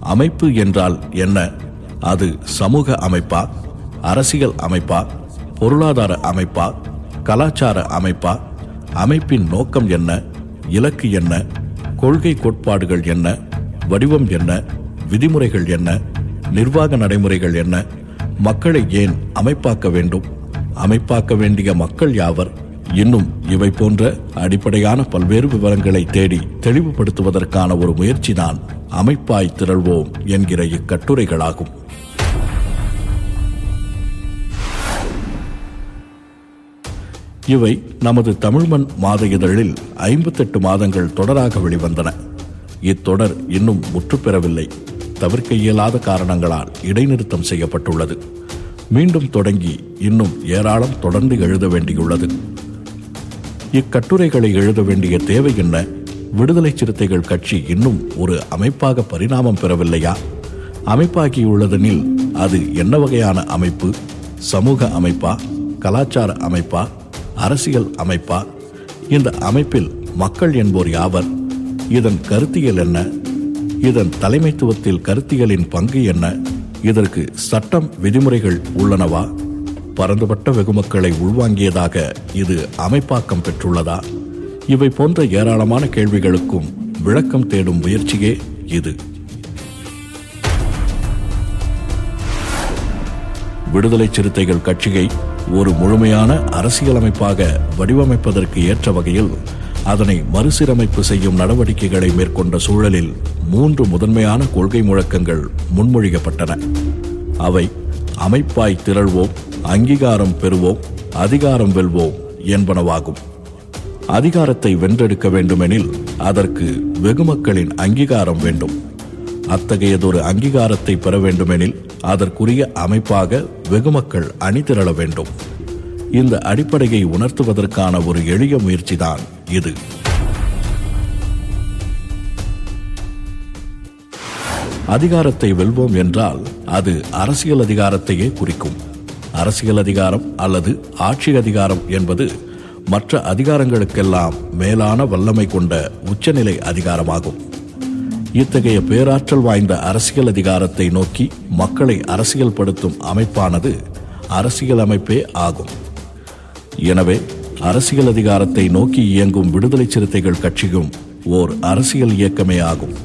அமைப்பு என்றால் என்ன? அது சமூக அமைப்பா? அரசியல் அமைப்பா? பொருளாதார அமைப்பா? கலாச்சார அமைப்பா? அமைப்பின் நோக்கம் என்ன? இலக்கு என்ன? கொள்கை கோட்பாடுகள் என்ன? வடிவம் என்ன? விதிமுறைகள் என்ன? நிர்வாக நடைமுறைகள் என்ன? மக்களை ஏன் அமைப்பாக்க வேண்டும்? அமைப்பாக்க வேண்டிய மக்கள் யாவர்? இன்னும் இவை போன்ற அடிப்படையான பல்வேறு விவரங்களை தேடி தெளிவுபடுத்துவதற்கான ஒரு முயற்சிதான் அமைப்பாய் திரள்வோம் என்கிற இக்கட்டுரைகளாகும். இவை நமது தமிழ்மண் மாத இதழில் ஐம்பத்தெட்டு மாதங்கள் தொடராக வெளிவந்தன. இத்தொடர் இன்னும் முற்றுப்பெறவில்லை. தவிர்க்க இயலாத காரணங்களால் இடைநிறுத்தம் செய்யப்பட்டுள்ளது. மீண்டும் தொடங்கி இன்னும் ஏராளம் தொடர்ந்து எழுத வேண்டியுள்ளது. இக்கட்டுரைகளை எழுத வேண்டிய தேவை என்ன? விடுதலை சிறுத்தைகள் கட்சி இன்னும் ஒரு அமைப்பாக பரிணாமம் பெறவில்லையா? அமைப்பாகியுள்ளதெனில் அது என்ன வகையான அமைப்பு? சமூக அமைப்பா? கலாச்சார அமைப்பா? அரசியல் அமைப்பா? இந்த அமைப்பில் மக்கள் என்போர் யாவர்? இதன் கருத்தியல் என்ன? இதன் தலைமைத்துவத்தில் கருத்தியலின் பங்கு என்ன? இதற்கு சட்டம் விதிமுறைகள் உள்ளனவா? பரந்துபட்ட வெகுமக்களை உள்வாங்கியதாக இது அமைப்பாக்கம் பெற்றுள்ளதா? இவை போன்ற ஏராளமான கேள்விகளுக்கும் விளக்கம் தேடும் முயற்சியே இது. விடுதலை சிறுத்தைகள் கட்சியை ஒரு முழுமையான அரசியலமைப்பாக வடிவமைப்பதற்கு ஏற்ற வகையில் அதனை மறுசீரமைப்பு செய்யும் நடவடிக்கைகளை மேற்கொண்ட சூழலில் மூன்று முதன்மையான கொள்கை முழக்கங்கள் முன்மொழியப்பட்டன. அவை அமைப்பாய் திரள்வோம் அங்கீகாரம் பெறுவோம் அதிகாரம் வெல்வோம் என்பனவாகும். அதிகாரத்தை வென்றெடுக்க வேண்டுமெனில் அதற்கு வெகுமக்களின் அங்கீகாரம் வேண்டும். அத்தகையதொரு அங்கீகாரத்தை பெற வேண்டுமெனில் அதற்குரிய அமைப்பாக வெகுமக்கள் அணிதிரள வேண்டும். இந்த அடிப்படையை உணர்த்துவதற்கான ஒரு எளிய முயற்சிதான் இது. அதிகாரத்தை வெல்வோம் என்றால் அது அரசியல் அதிகாரத்தையே குறிக்கும். அரசியல் அதிகாரம் அல்லது ஆட்சி அதிகாரம் என்பது மற்ற அதிகாரங்களுக்கெல்லாம் மேலான வல்லமை கொண்ட உச்சநிலை அதிகாரமாகும். இத்தகைய பேராற்றல் வாய்ந்த அரசியல் அதிகாரத்தை நோக்கி மக்களை அரசியல்படுத்தும் அமைப்பானது அரசியல் அமைப்பே ஆகும். எனவே அரசியல் அதிகாரத்தை நோக்கி இயங்கும் விடுதலை சிறுத்தைகள் கட்சியும் ஓர் அரசியல் இயக்கமே ஆகும்.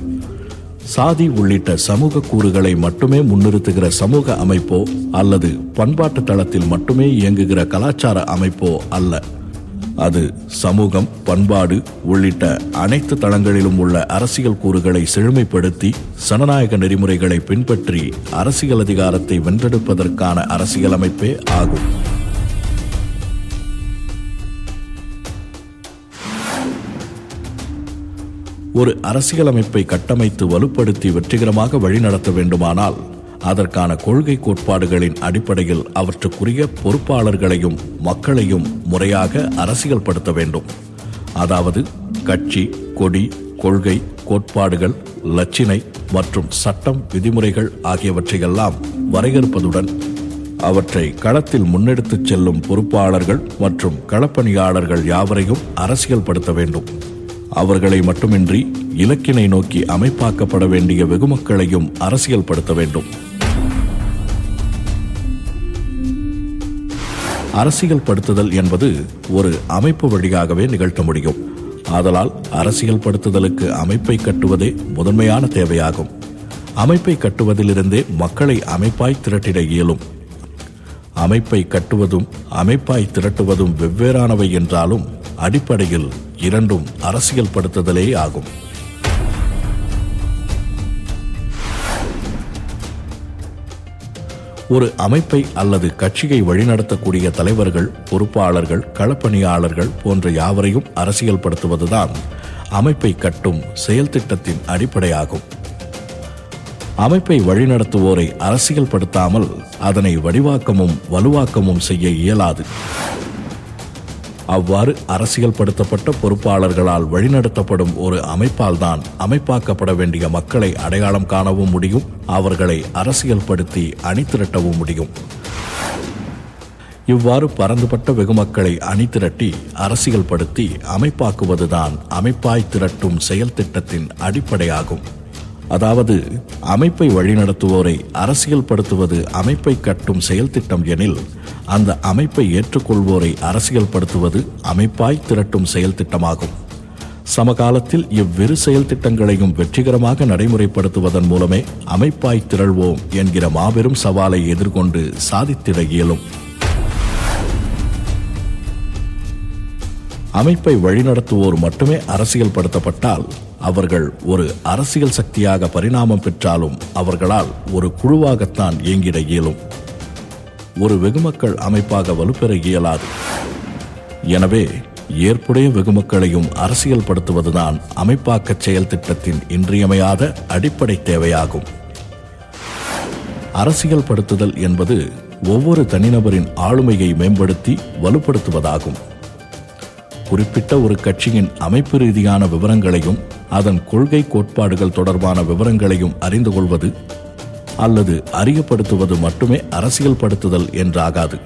சாதி உள்ளிட்ட சமூக கூறுகளை மட்டுமே முன்னிறுத்துகிற சமூக அமைப்போ அல்லது பண்பாட்டு தளத்தில் மட்டுமே இயங்குகிற கலாச்சார அமைப்போ அல்ல. அது சமூகம் பண்பாடு உள்ளிட்ட அனைத்து தளங்களிலும் உள்ள அரசியல் கூறுகளை செழுமைப்படுத்தி சனநாயக நெறிமுறைகளை பின்பற்றி அரசியல் அதிகாரத்தை வென்றெடுப்பதற்கான அரசியலமைப்பே ஆகும். ஒரு அரசியலமைப்பை கட்டமைத்து வலுப்படுத்தி வெற்றிகரமாக வழிநடத்த வேண்டுமானால் அதற்கான கொள்கை கோட்பாடுகளின் அடிப்படையில் அவற்றுக்குரிய பொறுப்பாளர்களையும் மக்களையும் முறையாக அரசியல்படுத்த வேண்டும். அதாவது கட்சி கொடி கொள்கை கோட்பாடுகள் லட்சினை மற்றும் சட்டம் விதிமுறைகள் ஆகியவற்றையெல்லாம் வரையறுப்பதுடன் அவற்றை களத்தில் முன்னெடுத்துச் செல்லும் பொறுப்பாளர்கள் மற்றும் களப்பணியாளர்கள் யாவரையும் அரசியல்படுத்த வேண்டும். அவர்களை மட்டுமின்றி இலக்கினை நோக்கி அமைப்பாக்கப்பட வேண்டிய வெகுமக்களையும் அரசியல்படுத்த வேண்டும். அரசியல் படுத்துதல் என்பது ஒரு அமைப்பு வழியாகவே நிகழ்த்த முடியும். ஆதலால் அரசியல் படுத்துதலுக்கு அமைப்பை கட்டுவதே முதன்மையான தேவையாகும். அமைப்பை கட்டுவதிலிருந்தே மக்களை அமைப்பாய் திரட்டிட இயலும். அமைப்பை கட்டுவதும் அமைப்பாய் திரட்டுவதும் வெவ்வேறானவை என்றாலும் அடிப்படையில் இரண்டும் அரசியல் படுத்துதலே ஆகும். ஒரு அமைப்பை அல்லது கட்சியை வழிநடத்தக்கூடிய தலைவர்கள் பொறுப்பாளர்கள் களப்பணியாளர்கள் போன்ற யாவரையும் அரசியல்படுத்துவதுதான் அமைப்பை கட்டும் செயல் திட்டத்தின் அடிப்படையாகும். அமைப்பை வழிநடத்துவோரை அரசியல் படுத்தாமல் அதனை வடிவாக்கமும் வலுவாக்கமும் செய்ய இயலாது. அவ்வாறு அரசியல்படுத்தப்பட்ட பொறுப்பாளர்களால் வழிநடத்தப்படும் ஒரு அமைப்பால் தான் அமைப்பாக்கப்பட வேண்டிய மக்களை அடையாளம் காணவும் முடியும் அவர்களை அரசியல்படுத்தி அணிதிரட்டவும் முடியும். இவ்வாறு பரந்துபட்ட வெகுமக்களை அணிதிரட்டி அரசியல் படுத்தி அமைப்பாக்குவதுதான் அமைப்பாய் திரட்டும் செயல் திட்டத்தின் அடிப்படையாகும். அதாவது அமைப்பை வழிநடத்துவோரை அரசியல் படுத்துவது அமைப்பை கட்டும் செயல் திட்டம் எனில் அந்த அமைப்பை ஏற்றுக்கொள்வோரை அரசியல் படுத்துவது அமைப்பாய் திரட்டும் செயல் திட்டமாகும். சமகாலத்தில் இவ்விரு செயல் திட்டங்களையும் வெற்றிகரமாக நடைமுறைப்படுத்துவதன் மூலமே அமைப்பாய் திரள்வோம் என்கிற மாபெரும் சவாலை எதிர்கொண்டு சாதித்திட இயலும். அமைப்பை வழிநடத்துவோர் மட்டுமே அரசியல் படுத்தப்பட்டால் அவர்கள் ஒரு அரசியல் சக்தியாக பரிணாமம் பெற்றாலும் அவர்களால் ஒரு குழுவாகத்தான் இயங்கிட இயலும். ஒரு வெகுமக்கள் அமைப்பாக வலுப்பெற இயலாது. எனவே ஏற்புடைய வெகுமக்களையும் அரசியல் படுத்துவதுதான் அமைப்பாக்க செயல் திட்டத்தின் இன்றியமையாத அடிப்படை தேவையாகும். அரசியல் படுத்துதல் என்பது ஒவ்வொரு தனிநபரின் ஆளுமையை மேம்படுத்தி வலுப்படுத்துவதாகும். குறிப்பிட்ட ஒரு கட்சியின் அமைப்பு ரீதியான விவரங்களையும் அதன் கொள்கை கோட்பாடுகள் தொடர்பான விவரங்களையும் அறிந்து கொள்வது அல்லது அறியப்படுத்துவது மட்டுமே அரசியல் படுத்துதல் என்றாகாது.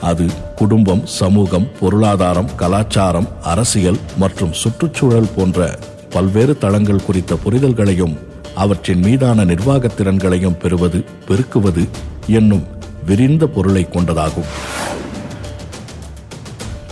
அது குடும்பம் சமூகம் பொருளாதாரம் கலாச்சாரம் அரசியல் மற்றும் சுற்றுச்சூழல் போன்ற பல்வேறு தளங்கள் குறித்த புரிதல்களையும் அவற்றின் மீதான நிர்வாகத் திறன்களையும் பெறுவது பெருக்குவது என்னும் விரிந்த பொருளை கொண்டதாகும்.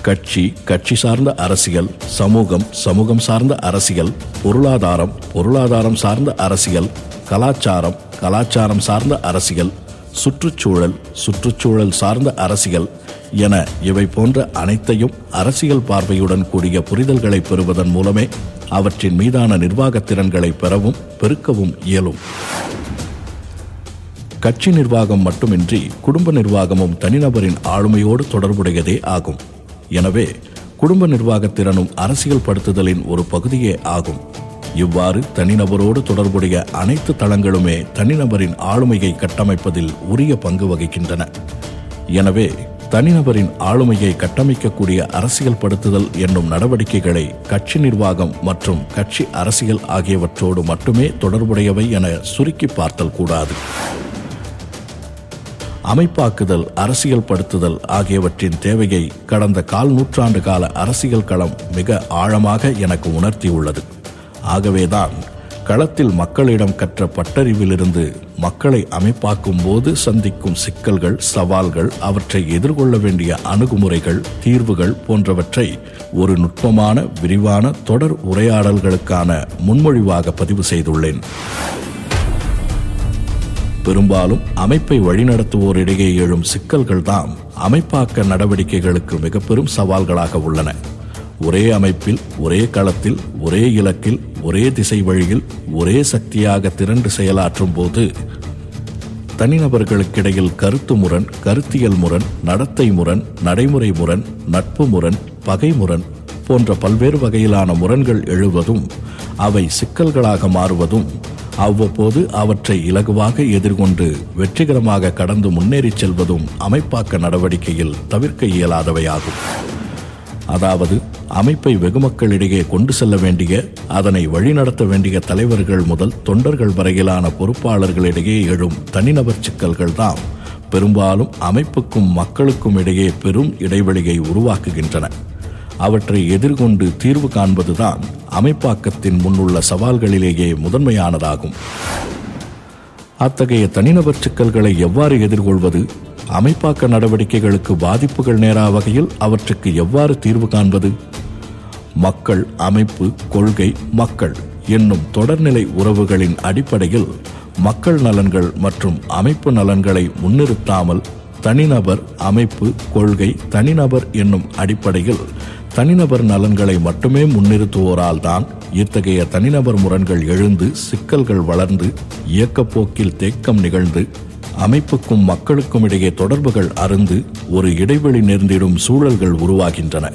கட்சி கட்சி சார்ந்த அரசியல் சமூகம் சமூகம் சார்ந்த அரசியல் பொருளாதாரம் பொருளாதாரம் சார்ந்த அரசியல் கலாச்சாரம் கலாச்சாரம் சார்ந்த அரசியல் சுற்றுச்சூழல் சுற்றுச்சூழல் சார்ந்த அரசியல் என இவை போன்ற அனைத்தையும் அரசியல் பார்வையுடன் கூடிய புரிதல்களை பெறுவதன் மூலமே அவற்றின் மீதான நிர்வாகத் திறன்களை பெறவும் பெருக்கவும் இயலும். கட்சி நிர்வாகம் மட்டுமின்றி குடும்ப நிர்வாகமும் தனிநபரின் ஆளுமையோடு தொடர்புடையதே ஆகும். எனவே குடும்ப நிர்வாகத் திறனும் அரசியல் படுத்துதலின் ஒரு பகுதியே ஆகும். இவ்வாறு தனிநபரோடு தொடர்புடைய அனைத்து தளங்களுமே தனிநபரின் ஆளுமையை கட்டமைப்பதில் உரிய பங்கு வகிக்கின்றன. எனவே தனிநபரின் ஆளுமையை கட்டமைக்கக்கூடிய அரசியல் படுத்துதல் என்னும் நடவடிக்கைகளை கட்சி நிர்வாகம் மற்றும் கட்சி அரசியல் ஆகியவற்றோடு மட்டுமே தொடர்புடையவை என சுருக்கி பார்த்தல் கூடாது. அமைப்பாக்குதல் அரசியல் படுத்துதல் ஆகியவற்றின் தேவையை கடந்த கால் நூற்றாண்டு கால அரசியல் களம் மிக ஆழமாக எனக்கு உணர்த்தியுள்ளது. ஆகவேதான் களத்தில் மக்களிடம் கற்ற பட்டறிவிலிருந்து மக்களை அமைப்பாக்கும் போது சந்திக்கும் சிக்கல்கள் சவால்கள் அவற்றை எதிர்கொள்ள வேண்டிய அணுகுமுறைகள் தீர்வுகள் போன்றவற்றை ஒரு நுட்பமான விரிவான தொடர் உரையாடல்களுக்கான முன்மொழிவாக பதிவு செய்துள்ளேன். பெரும்பாலும் அமைப்பை வழிநடத்துவோரிடையே எழும் சிக்கல்கள்தான் அமைப்பாக்க நடவடிக்கைகளுக்கு மிக பெரும் சவால்களாக உள்ளன. ஒரே அமைப்பில் ஒரே களத்தில் ஒரே இலக்கில் ஒரே திசை வழியில் ஒரே சக்தியாக திரண்டு செயலாற்றும் போது தனிநபர்களுக்கிடையில் கருத்து முரண் கருத்தியல் முரண் நடத்தை முரண் நடைமுறை முரண் நட்பு முரண் பகை முரண் போன்ற பல்வேறு வகையிலான முரண்கள் எழுவதும் அவை சிக்கல்களாக மாறுவதும் அவ்வப்போது அவற்றை இலகுவாக எதிர்கொண்டு வெற்றிகரமாக கடந்து முன்னேறிச் செல்வதும் அமைப்பாக்க நடவடிக்கையில் தவிர்க்க இயலாதவையாகும். அதாவது அமைப்பை வெகுமக்களிடையே கொண்டு செல்ல வேண்டிய அதனை வழிநடத்த வேண்டிய தலைவர்கள் முதல் தொண்டர்கள் வரையிலான பொறுப்பாளர்களிடையே எழும் தனிநபர் சிக்கல்கள் தான் பெரும்பாலும் அமைப்புக்கும் மக்களுக்கும் இடையே பெரும் இடைவெளியை உருவாக்குகின்றன. அவற்றை எதிர்கொண்டு தீர்வு காண்பதுதான் அமைப்பாக்கத்தின் முன்னுள்ள சவால்களிலேயே முதன்மையானதாகும். அத்தகைய தனிநபர் சிக்கல்களை எவ்வாறு எதிர்கொள்வது? அமைப்பாக்க நடவடிக்கைகளுக்கு பாதிப்புகள் நேரா வகையில் அவற்றுக்கு எவ்வாறு தீர்வு காண்பது? மக்கள் அமைப்பு கொள்கை மக்கள் என்னும் தொடர்நிலை உறவுகளின் அடிப்படையில் மக்கள் நலன்கள் மற்றும் அமைப்பு நலன்களை முன்னிறுத்தாமல் தனிநபர் அமைப்பு கொள்கை தனிநபர் என்னும் அடிப்படையில் தனிநபர் நலன்களை மட்டுமே முன்னிறுத்துவோரால் தான் இத்தகைய தனிநபர் முரண்கள் எழுந்து சிக்கல்கள் வளர்ந்து இயக்கப்போக்கில் தேக்கம் நிகழ்ந்து அமைப்புக்கும் மக்களுக்கும் இடையே தொடர்புகள் அருந்து ஒரு இடைவெளி நேர்ந்திடும் சூழல்கள் உருவாகின்றன.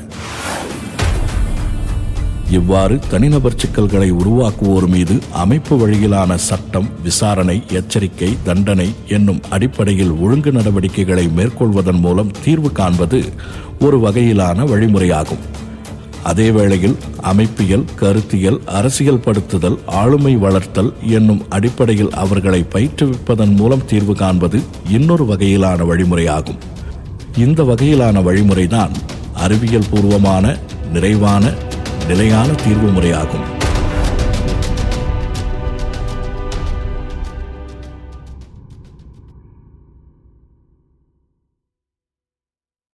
இவ்வாறு தனிநபர் சிக்கல்களை உருவாக்குவோர் மீது அமைப்பு வழியிலான சட்டம் விசாரணை எச்சரிக்கை தண்டனை என்னும் அடிப்படையில் ஒழுங்கு நடவடிக்கைகளை மேற்கொள்வதன் மூலம் தீர்வு காண்பது ஒரு வகையிலான வழிமுறையாகும். அதே வேளையில் அமைப்பியல் கருத்தியல் அரசியல் படுத்துதல் ஆளுமை வளர்த்தல் என்னும் அடிப்படையில் அவர்களை பயிற்றுவிப்பதன் மூலம் தீர்வு காண்பது இன்னொரு வகையிலான வழிமுறையாகும். இந்த வகையிலான வழிமுறைதான் அறிவியல் பூர்வமான நிறைவான நிலையான தீர்வு முறையாகும்.